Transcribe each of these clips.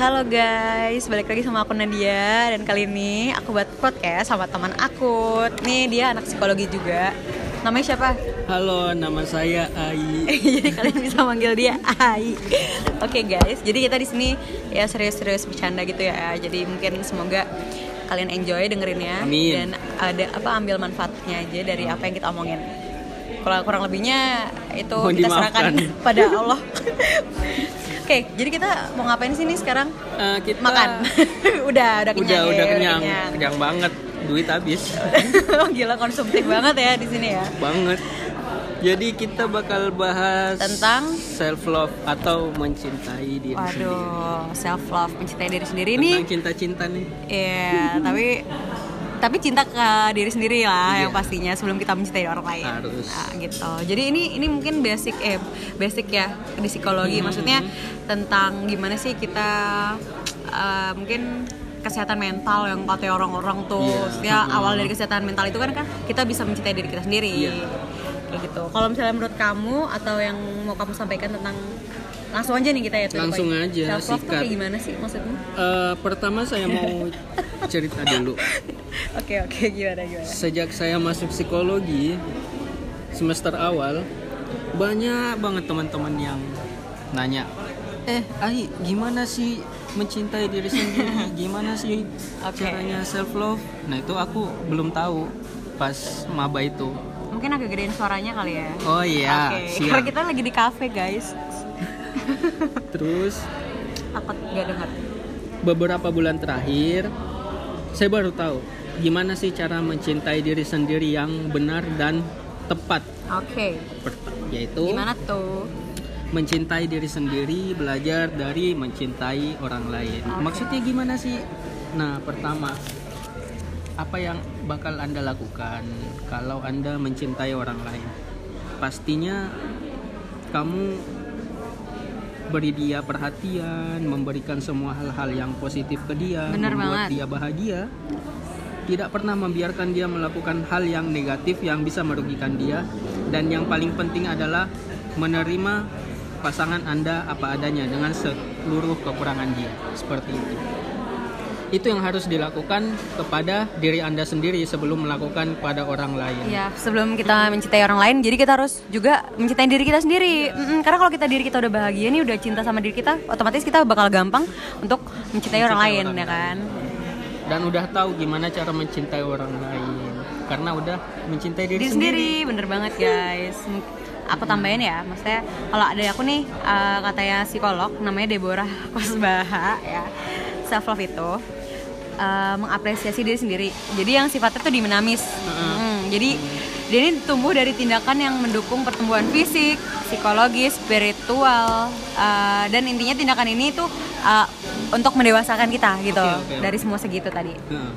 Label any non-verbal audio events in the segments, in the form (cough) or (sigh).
Halo guys, balik lagi sama aku Nadia Dan kali ini aku buat podcast sama teman aku Nih dia anak psikologi juga Namanya siapa? Halo, nama saya Ai. (laughs) jadi kalian bisa manggil dia Ai Oke guys, jadi kita di sini ya serius-serius bercanda gitu ya Jadi mungkin semoga kalian enjoy dengerinnya Amin. Dan ada apa ambil manfaatnya aja dari apa yang kita omongin kurang kurang lebihnya itu Mohon kita serahkan dimaafkan. pada Allah. (laughs) Oke, jadi kita mau ngapain sih nih sekarang? Eh, kita Makan. (laughs) udah, udah kenyang. udah ya, udah kenyang, kenyang. kenyang banget. Duit habis (laughs) Oh, Gila konsumtif banget ya di sini ya. banget. Jadi kita bakal bahas Tentang? self love atau mencintai diri sendiri. Waduh, self love, mencintai diri sendiri Tentang nih. cinta-cinta nih. Iya, tapi tapi cinta ke diri sendiri lah Iya. yang pastinya sebelum kita mencintai orang lain. Harus. Nah, gitu. Jadi ini ini mungkin basic eh basic ya di psikologi. Hmm. Maksudnya tentang gimana sih kita eh, mungkin kesehatan mental yang katanya orang-orang tuh. Maksudnya Hmm. (laughs) awal dari kesehatan mental itu kan kan kita bisa mencintai diri kita sendiri. Iya. Kayak gitu. Kalau misalnya menurut kamu atau yang mau kamu sampaikan tentang langsung aja nih kita ya. Langsung aja, Self love tuh kayak gimana sih maksudnya? Eh, pertama saya mau (laughs) cerita dulu. Oke oke gimana gimana? Sejak saya masuk psikologi semester awal, banyak banget teman-teman yang nanya, eh, Ai, gimana sih mencintai diri sendiri? (laughs) Gimana sih Oke. caranya self love? Nah itu aku belum tahu pas maba itu. Mungkin agak gedein suaranya kali ya. Oh iya, (laughs) siap. karena kita lagi di cafe guys. (laughs) Terus Takut gak dengar. beberapa bulan terakhir, saya baru tahu gimana sih cara mencintai diri sendiri yang benar dan tepat. Oke. Pert- Yaitu Gimana tuh? mencintai diri sendiri, belajar dari mencintai orang lain. Oke. Maksudnya gimana sih? Nah, pertama, apa yang bakal Anda lakukan kalau Anda mencintai orang lain? Pastinya kamu beri dia perhatian, memberikan semua hal-hal yang positif ke dia, Bener membuat banget. dia bahagia. Tidak pernah membiarkan dia melakukan hal yang negatif yang bisa merugikan dia dan yang paling penting adalah menerima pasangan Anda apa adanya dengan seluruh kekurangan dia. Seperti itu. Itu yang harus dilakukan kepada diri Anda sendiri sebelum melakukan pada orang lain. Ya, sebelum kita mencintai orang lain, jadi kita harus juga mencintai diri kita sendiri. Karena kalau kita diri kita udah bahagia nih, udah cinta sama diri kita, otomatis kita bakal gampang untuk mencintai orang Mencintai lain, orang ya kan? Dan udah tahu gimana cara mencintai orang lain karena udah mencintai diri, Diri sendiri. sendiri, bener banget guys. Aku tambahin ya, maksudnya kalau ada aku nih eh, katanya psikolog namanya Deborah Kosbaha ya. Self love itu eh, mengapresiasi diri sendiri. Jadi yang sifatnya tuh dinamis. Hmm, jadi dia ini tumbuh dari tindakan yang mendukung pertumbuhan fisik, psikologis, spiritual, eh, dan intinya tindakan ini tuh eh, untuk mendewasakan kita gitu Oke, oke. dari semua segitu tadi. Nah,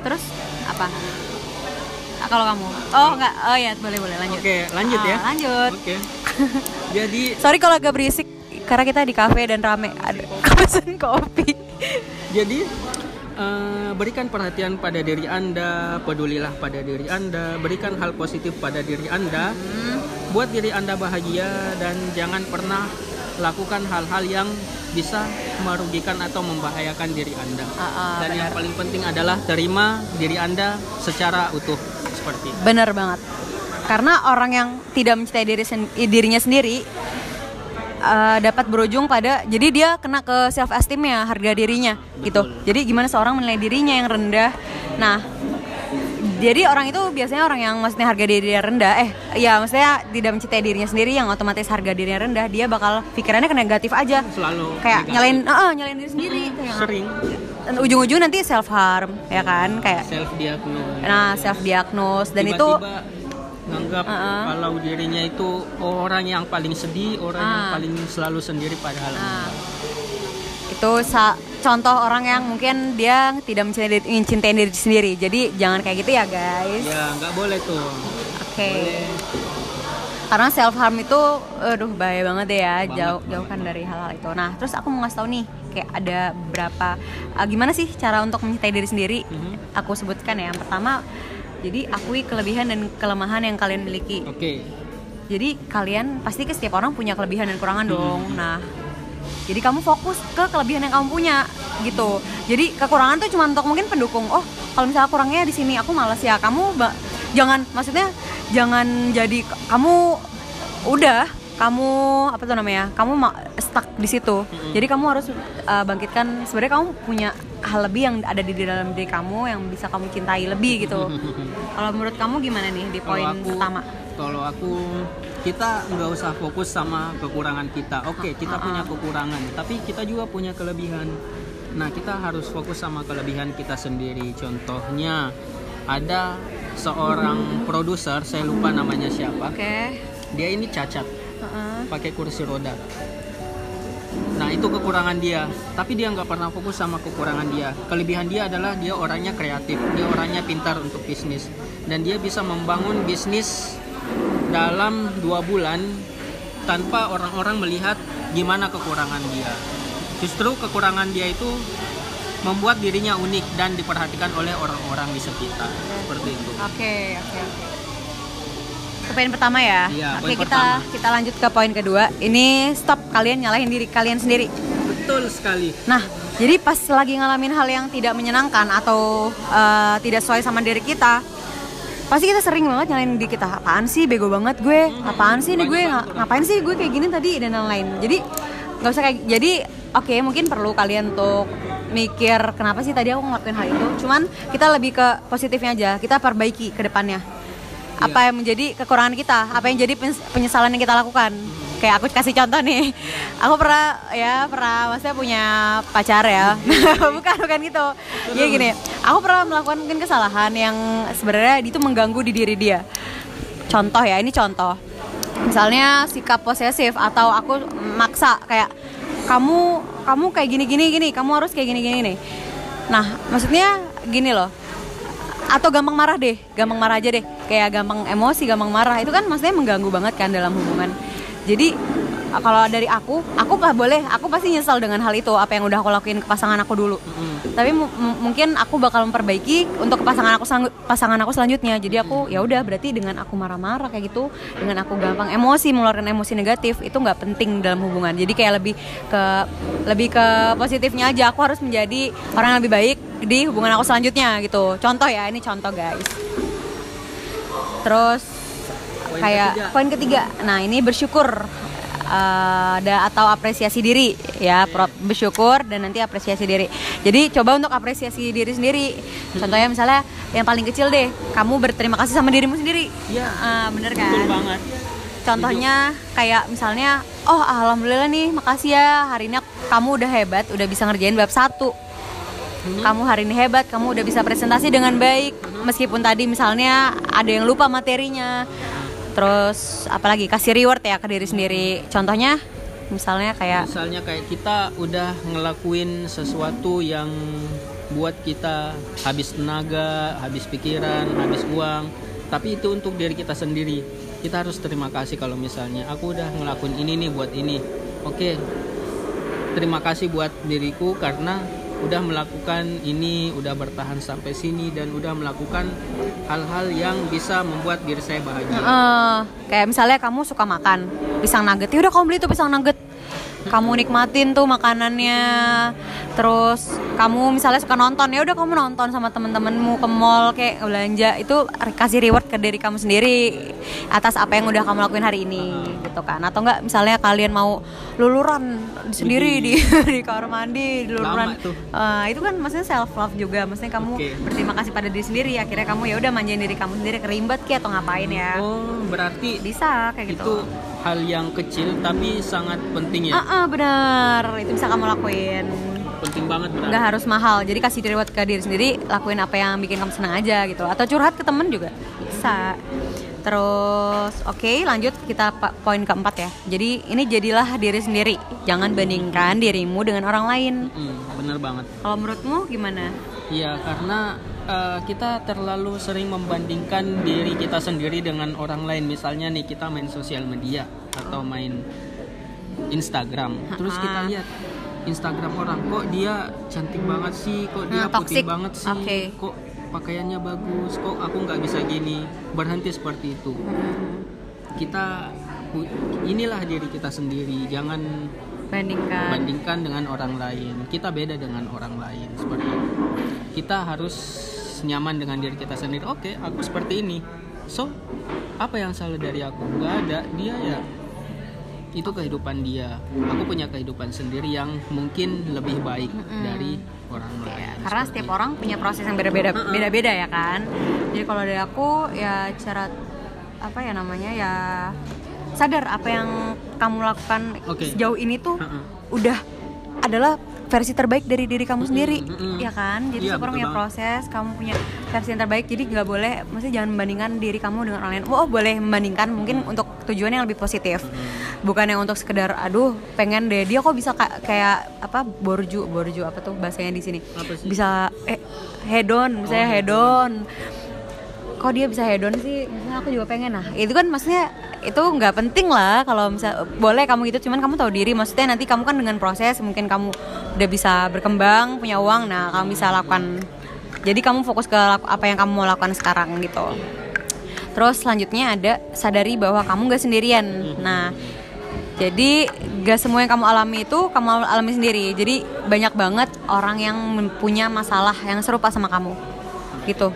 Terus apa? Ah, kalau kamu? Oh enggak, oh ya boleh boleh lanjut. Oke, lanjut ya. Ah, lanjut. Oke. Jadi (laughs) Sorry kalau agak berisik karena kita di kafe dan rame ada (laughs) pesen kopi. Jadi eh, berikan perhatian pada diri Anda, pedulilah pada diri Anda, berikan hal positif pada diri Anda, buat diri Anda bahagia dan jangan pernah lakukan hal-hal yang bisa merugikan atau membahayakan diri Anda. Ah, ah, dan yang benar. paling penting adalah terima diri Anda secara utuh seperti itu. Bener banget. Karena orang yang tidak mencintai diri sen- dirinya sendiri eh, dapat berujung pada jadi dia kena ke self esteemnya harga dirinya gitu. Jadi gimana seorang menilai dirinya yang rendah. Nah, jadi orang itu biasanya orang yang maksudnya harga dirinya rendah eh ya maksudnya tidak mencintai dirinya sendiri yang otomatis harga dirinya rendah dia bakal pikirannya ke negatif aja Selalu kayak negatif. nyalain ah, nyalain diri sendiri kayak sering ujung-ujung nanti self harm ya kan kayak self diagnose. nah self diagnose dan itu tiba-tiba nganggap Uh-uh. kalau dirinya itu orang yang paling sedih, orang yang Ah. paling selalu sendiri padahal enggak. itu sa- contoh orang yang mungkin dia tidak mencintai diri, mencintai diri sendiri. Jadi jangan kayak gitu ya guys. Ya nggak boleh tuh. Oke. Boleh. Karena self harm itu, aduh bahaya banget deh ya. Banget, Jauh jauhkan dari hal-hal itu. Nah, terus aku mau ngasih tahu nih, kayak ada berapa, ah, gimana sih cara untuk mencintai diri sendiri? Mhm. Aku sebutkan ya. Yang pertama, jadi akui kelebihan dan kelemahan yang kalian miliki. Oke. Jadi kalian pasti ke setiap orang punya kelebihan dan kekurangan dong. Nah, jadi kamu fokus ke kelebihan yang kamu punya gitu jadi kekurangan tuh cuma untuk mungkin pendukung oh kalau misalnya kurangnya di sini aku males ya kamu jangan maksudnya jangan jadi kamu udah kamu apa tuh namanya kamu stuck di situ jadi kamu harus uh, bangkitkan sebenarnya kamu punya hal lebih yang ada di dalam diri kamu yang bisa kamu cintai lebih gitu (laughs) kalau menurut kamu gimana nih di poin aku- pertama Kalau aku kita nggak usah fokus sama kekurangan kita. Oke, kita Ah, punya kekurangan, tapi kita juga punya kelebihan. Nah, kita harus fokus sama kelebihan kita sendiri. Contohnya ada seorang (laughs) produser, saya lupa namanya siapa. oke Dia ini cacat, Pakai kursi roda. Nah itu kekurangan dia, tapi dia nggak pernah fokus sama kekurangan dia. Kelebihan dia adalah dia orangnya kreatif, dia orangnya pintar untuk bisnis, dan dia bisa membangun bisnis dalam dua bulan tanpa orang-orang melihat gimana kekurangan dia. Justru kekurangan dia itu membuat dirinya unik dan diperhatikan oleh orang-orang di sekitar. Seperti itu. Oke, oke, oke. Ke poin pertama ya. Iya, oke, poin kita pertama. kita lanjut ke poin kedua. Ini stop kalian nyalahin diri kalian sendiri. Betul sekali. Nah, jadi pas lagi ngalamin hal yang tidak menyenangkan atau eh, tidak sesuai sama diri kita, pasti kita sering banget nyalain diri kita. Apaan sih bego banget gue? Apaan sih nih gue ngapain sih gue kayak gini tadi dan lain-lain. Jadi nggak usah kayak jadi oke mungkin perlu kalian untuk mikir kenapa sih tadi aku ngelakuin hal itu. Cuman kita lebih ke positifnya aja. Kita perbaiki ke depannya. Apa yang menjadi kekurangan kita? Apa yang jadi penyesalan yang kita lakukan? Kayak aku kasih contoh nih. Aku pernah ya pernah maksudnya punya pacar ya. (laughs) bukan bukan gitu. Jadi gini, aku pernah melakukan mungkin kesalahan yang sebenarnya itu mengganggu di diri dia. Contoh ya, ini contoh. Misalnya sikap posesif atau aku maksa kayak kamu kamu kayak gini gini gini, kamu harus kayak gini gini nih. Nah, maksudnya gini loh. Atau gampang marah deh, gampang marah aja deh. Kayak gampang emosi, gampang marah. Itu kan maksudnya mengganggu banget kan dalam hubungan. Jadi kalau dari aku, aku pak boleh, aku pasti nyesal dengan hal itu apa yang udah aku lakuin ke pasangan aku dulu. Mm-mm. Tapi mu- mu- mungkin aku bakal memperbaiki untuk ke pasangan aku pasangan aku selanjutnya. Jadi aku ya udah berarti dengan aku marah-marah kayak gitu, dengan aku gampang emosi mengeluarkan emosi negatif itu nggak penting dalam hubungan. Jadi kayak lebih ke lebih ke positifnya aja. Aku harus menjadi orang yang lebih baik di hubungan aku selanjutnya gitu. Contoh ya, ini contoh guys. Terus Poin kayak ketiga. poin ketiga. Nah, ini bersyukur eh, ada atau apresiasi diri ya, Pro- bersyukur dan nanti apresiasi diri. Jadi coba untuk apresiasi diri sendiri. Contohnya misalnya yang paling kecil deh, kamu berterima kasih sama dirimu sendiri. Iya. Ah, bener kan? Betul banget. Contohnya kayak misalnya, oh alhamdulillah nih, makasih ya hari ini kamu udah hebat, udah bisa ngerjain bab satu. Kamu hari ini hebat, kamu udah bisa presentasi dengan baik, meskipun tadi misalnya ada yang lupa materinya. Terus apalagi kasih reward ya ke diri sendiri. Contohnya, misalnya kayak Misalnya kayak kita udah ngelakuin sesuatu yang buat kita habis tenaga, habis pikiran, habis uang, tapi itu untuk diri kita sendiri. Kita harus terima kasih kalau misalnya aku udah ngelakuin ini nih buat ini. Oke. Terima kasih buat diriku karena udah melakukan ini, udah bertahan sampai sini dan udah melakukan hal-hal yang bisa membuat diri saya bahagia. Eh, kayak misalnya kamu suka makan pisang nugget, ya udah kamu beli tuh pisang nugget. Kamu nikmatin tuh makanannya. Terus kamu misalnya suka nonton, ya udah kamu nonton sama temen-temenmu ke mall kayak belanja itu kasih reward ke diri kamu sendiri atas apa yang udah kamu lakuin hari ini gitu kan. Atau enggak misalnya kalian mau luluran sendiri di (laughs) di kamar mandi, di luluran. Eh, itu kan maksudnya self love juga. Maksudnya kamu Oke. berterima kasih pada diri sendiri akhirnya kamu ya udah manjain diri kamu sendiri kerimbat kayak atau ngapain ya Oh, berarti bisa kayak gitu itu hal yang kecil tapi sangat penting ya. ah ah, benar. Itu bisa kamu lakuin. Penting banget berarti. nggak harus mahal. Jadi kasih reward ke diri sendiri lakuin apa yang bikin kamu senang aja gitu. Atau curhat ke temen juga. Bisa. Terus oke lanjut kita poin keempat ya. Jadi ini jadilah diri sendiri. Jangan bandingkan dirimu dengan orang lain. Mm, bener banget. kalau menurutmu gimana? Iya, karena eh, kita terlalu sering membandingkan diri kita sendiri dengan orang lain. Misalnya nih kita main sosial media atau main Instagram. Terus kita lihat Instagram orang kok dia cantik banget sih, kok dia Nah, putih toxic. banget sih, Oke. kok pakaiannya bagus, kok aku nggak bisa gini. Berhenti seperti itu. kita pu- inilah diri kita sendiri jangan bandingkan bandingkan dengan orang lain kita beda dengan orang lain seperti itu kita harus nyaman dengan diri kita sendiri. Oke aku seperti ini. So apa yang salah dari aku? Nggak ada. Dia ya itu kehidupan dia. Aku punya kehidupan sendiri yang mungkin lebih baik dari orang lain. Ya, karena setiap itu. orang punya proses yang beda-beda beda-beda ya kan? Jadi kalau dari aku ya cara apa ya namanya ya sadar apa yang kamu lakukan Oke. sejauh ini tuh Ha-ha. udah adalah versi terbaik dari diri kamu sendiri. mm-mm. ya kan? Jadi betul punya proses kamu punya versi yang terbaik. Jadi nggak boleh maksudnya jangan membandingkan diri kamu dengan orang lain. Oh boleh membandingkan mungkin untuk tujuan yang lebih positif. Bukan yang untuk sekedar aduh pengen deh. Dia kok bisa ka- kayak apa borju borju apa tuh bahasanya di sini? Bisa eh hedon misalnya Oh, hedon kok dia bisa hedon sih misalnya aku juga pengen nah itu kan maksudnya itu nggak penting lah kalau misal boleh kamu gitu cuman kamu tahu diri maksudnya nanti kamu kan dengan proses mungkin kamu udah bisa berkembang punya uang nah kamu bisa lakukan jadi kamu fokus ke apa yang kamu mau lakukan sekarang gitu terus selanjutnya ada sadari bahwa kamu nggak sendirian nah jadi gak semua yang kamu alami itu kamu alami sendiri. Jadi banyak banget orang yang punya masalah yang serupa sama kamu. Gitu.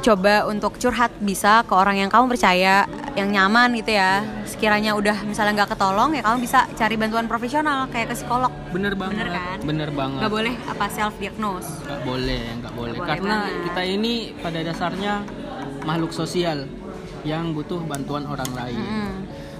Coba untuk curhat bisa ke orang yang kamu percaya, yang nyaman gitu ya. Sekiranya udah misalnya nggak ketolong ya kamu bisa cari bantuan profesional kayak ke psikolog. bener banget Bener kan? bener banget Gak boleh apa self diagnose. nggak boleh nggak boleh boleh karena banget. kita ini pada dasarnya makhluk sosial yang butuh bantuan orang lain Hmm.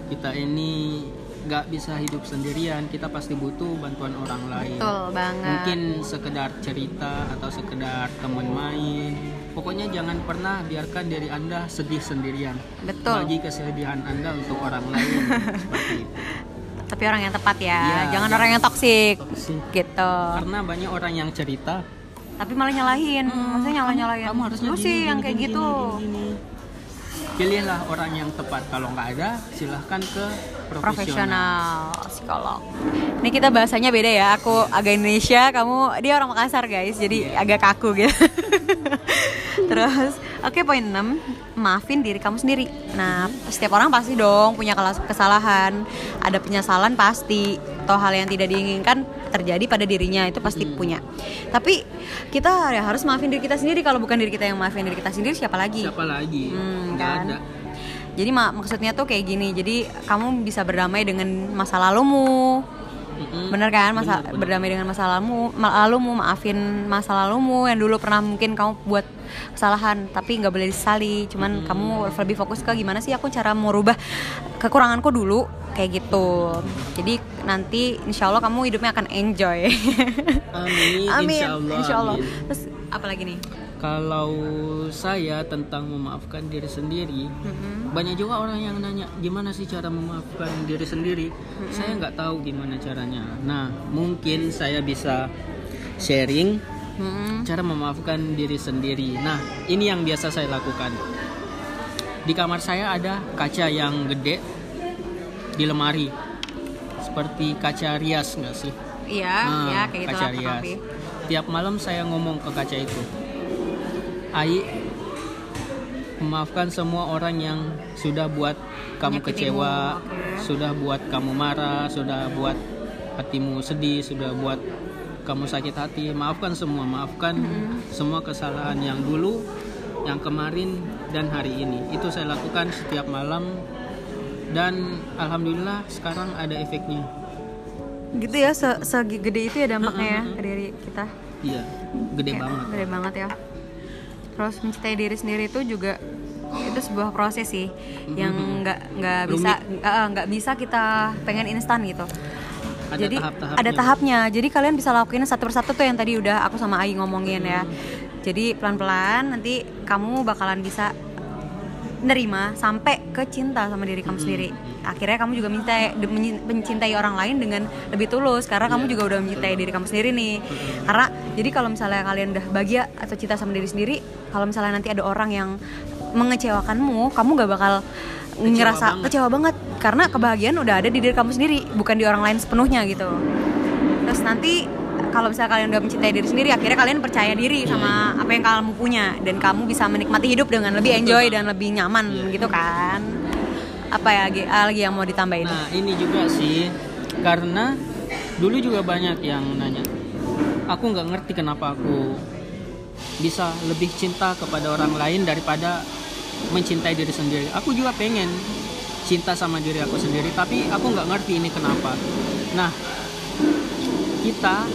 kita ini nggak bisa hidup sendirian kita pasti butuh bantuan orang lain Betul banget. mungkin sekedar cerita atau sekedar teman main pokoknya jangan pernah biarkan diri anda sedih sendirian Betul. bagi kesedihan anda untuk orang lain (laughs) seperti itu Tapi orang yang tepat ya, Iya, jangan orang yang toksik. Gitu. karena banyak orang yang cerita Tapi malah nyalahin. Maksudnya nyalah nyalahin. kamu harusnya Lu sih gini, yang kayak gini, gitu. gini, gini, pilihlah orang yang tepat kalau nggak ada silahkan ke profesional, profesional psikolog. Ini kita bahasanya beda ya. Aku agak Indonesia, kamu dia orang Makassar guys, jadi Iya. agak kaku gitu. (laughs) Terus, oke poin 6, maafin diri kamu sendiri. Nah, setiap orang pasti dong punya kesalahan, ada penyesalan pasti. Atau hal yang tidak diinginkan terjadi pada dirinya itu pasti punya. Tapi kita ya harus maafin diri kita sendiri. Kalau bukan diri kita yang maafin diri kita sendiri, siapa lagi? siapa lagi Hmm, nggak kan? ada Jadi mak maksudnya tuh kayak gini. Jadi kamu bisa berdamai dengan masa lalumu. Mm-mm. Bener kan? Masa Bener, bener. berdamai dengan masa lalumu, lalumu, maafin masa lalumu yang dulu pernah mungkin kamu buat kesalahan, tapi nggak boleh disesali. Cuman kamu lebih fokus ke gimana sih aku cara merubah kekuranganku dulu kayak gitu. Jadi nanti insya Allah kamu hidupnya akan enjoy. amin, (laughs) amin. insya Allah, Insya Allah. amin. Terus apa lagi nih? kalau saya tentang memaafkan diri sendiri banyak juga orang yang nanya gimana sih cara memaafkan diri sendiri saya nggak tahu gimana caranya nah mungkin saya bisa sharing Mm-mm. cara memaafkan diri sendiri. Nah, ini yang biasa saya lakukan. Di kamar saya ada kaca yang gede di lemari, seperti kaca rias nggak sih? Iya, Nah, ya kayak gitu kaca lah kurang rias. lebih. Tiap malam saya ngomong ke kaca itu, Ai, memaafkan semua orang yang sudah buat kamu Menyakitimu, kecewa, oke. sudah buat kamu marah, sudah buat hatimu sedih, sudah buat kamu sakit hati. Maafkan semua, maafkan semua kesalahan yang dulu, yang kemarin dan hari ini. Itu saya lakukan setiap malam dan alhamdulillah sekarang ada efeknya. Gitu ya, se segede itu ya dampaknya ya ke diri kita. Iya, gede Kayak banget. Gede banget ya. Terus mencintai diri sendiri itu juga itu sebuah proses sih yang nggak nggak bisa nggak bisa kita pengen instan gitu. Ada Jadi tahap-tahapnya. ada tahapnya. Jadi kalian bisa lakuin satu persatu tuh yang tadi udah aku sama Ai ngomongin ya. Jadi pelan-pelan nanti kamu bakalan bisa nerima sampai ke cinta sama diri kamu sendiri. Akhirnya kamu juga menyi- mencintai orang lain dengan lebih tulus karena kamu Iya, juga udah mencintai diri kamu sendiri nih. Karena jadi kalau misalnya kalian udah bahagia atau cinta sama diri sendiri, kalau misalnya nanti ada orang yang mengecewakanmu, kamu gak bakal ngerasa banget. kecewa banget karena kebahagiaan udah ada di diri kamu sendiri, bukan di orang lain sepenuhnya gitu. Terus nanti kalau misalnya kalian udah mencintai diri sendiri, akhirnya kalian percaya diri sama apa yang kamu punya dan kamu bisa menikmati hidup dengan lebih enjoy dan lebih nyaman gitu kan. Apa ya lagi, ah, lagi yang mau ditambahin? Nah, ini juga sih karena dulu juga banyak yang nanya aku nggak ngerti kenapa aku bisa lebih cinta kepada orang lain daripada mencintai diri sendiri aku juga pengen cinta sama diri aku sendiri tapi aku nggak ngerti ini kenapa. Nah kita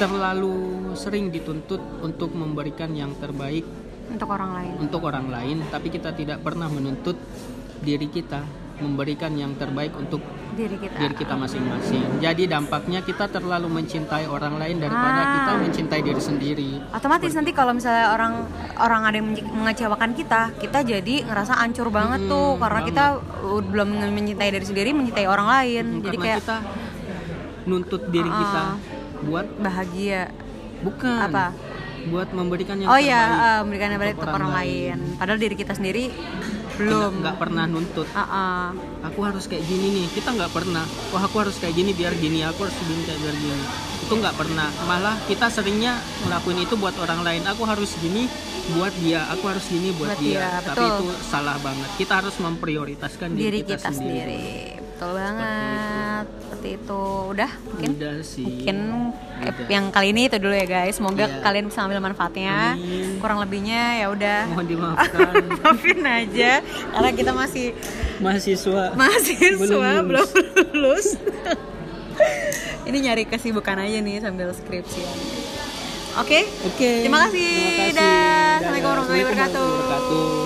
terlalu sering dituntut untuk memberikan yang terbaik untuk orang lain. untuk orang lain tapi kita tidak pernah menuntut diri kita memberikan yang terbaik untuk diri kita diri kita masing-masing. Jadi dampaknya kita terlalu mencintai orang lain daripada Ah. kita mencintai diri sendiri. otomatis nanti kalau misalnya orang orang ada yang mengecewakan kita kita jadi ngerasa ancur banget Mm-mm, tuh karena banget. kita uh, belum mencintai diri sendiri mencintai orang lain jadi Karena kayak kita nuntut diri Ah. kita buat bahagia bukan apa buat memberikan yang oh ya terbaik. uh, memberikan yang baik untuk orang orang lain. padahal diri kita sendiri belum. Nggak pernah nuntut. Ah, ah. aku harus kayak gini nih. Kita nggak pernah. Wah aku harus kayak gini biar gini. Aku harus gini kayak biar gini. Itu nggak pernah. Malah kita seringnya ngelakuin itu buat orang lain. Aku harus gini buat dia. Aku harus gini buat, Buat dia. dia, tapi betul. itu salah banget. Kita harus memprioritaskan diri, diri kita, sendiri. Betul banget. Seperti itu. Udah mungkin udah sih. mungkin Udah. yang kali ini itu dulu ya guys. Semoga Iya. kalian bisa ambil manfaatnya. Amin. kurang lebihnya ya udah. Mohon (laughs) dimaafkan. Maafin aja. Karena kita masih mahasiswa. Mahasiswa Belum belum lulus. lulus. (laughs) Ini nyari kesibukan aja nih sambil skripsian oke? Oke. Terima kasih. Terima kasih. Dah. Assalamualaikum warahmatullahi wabarakatuh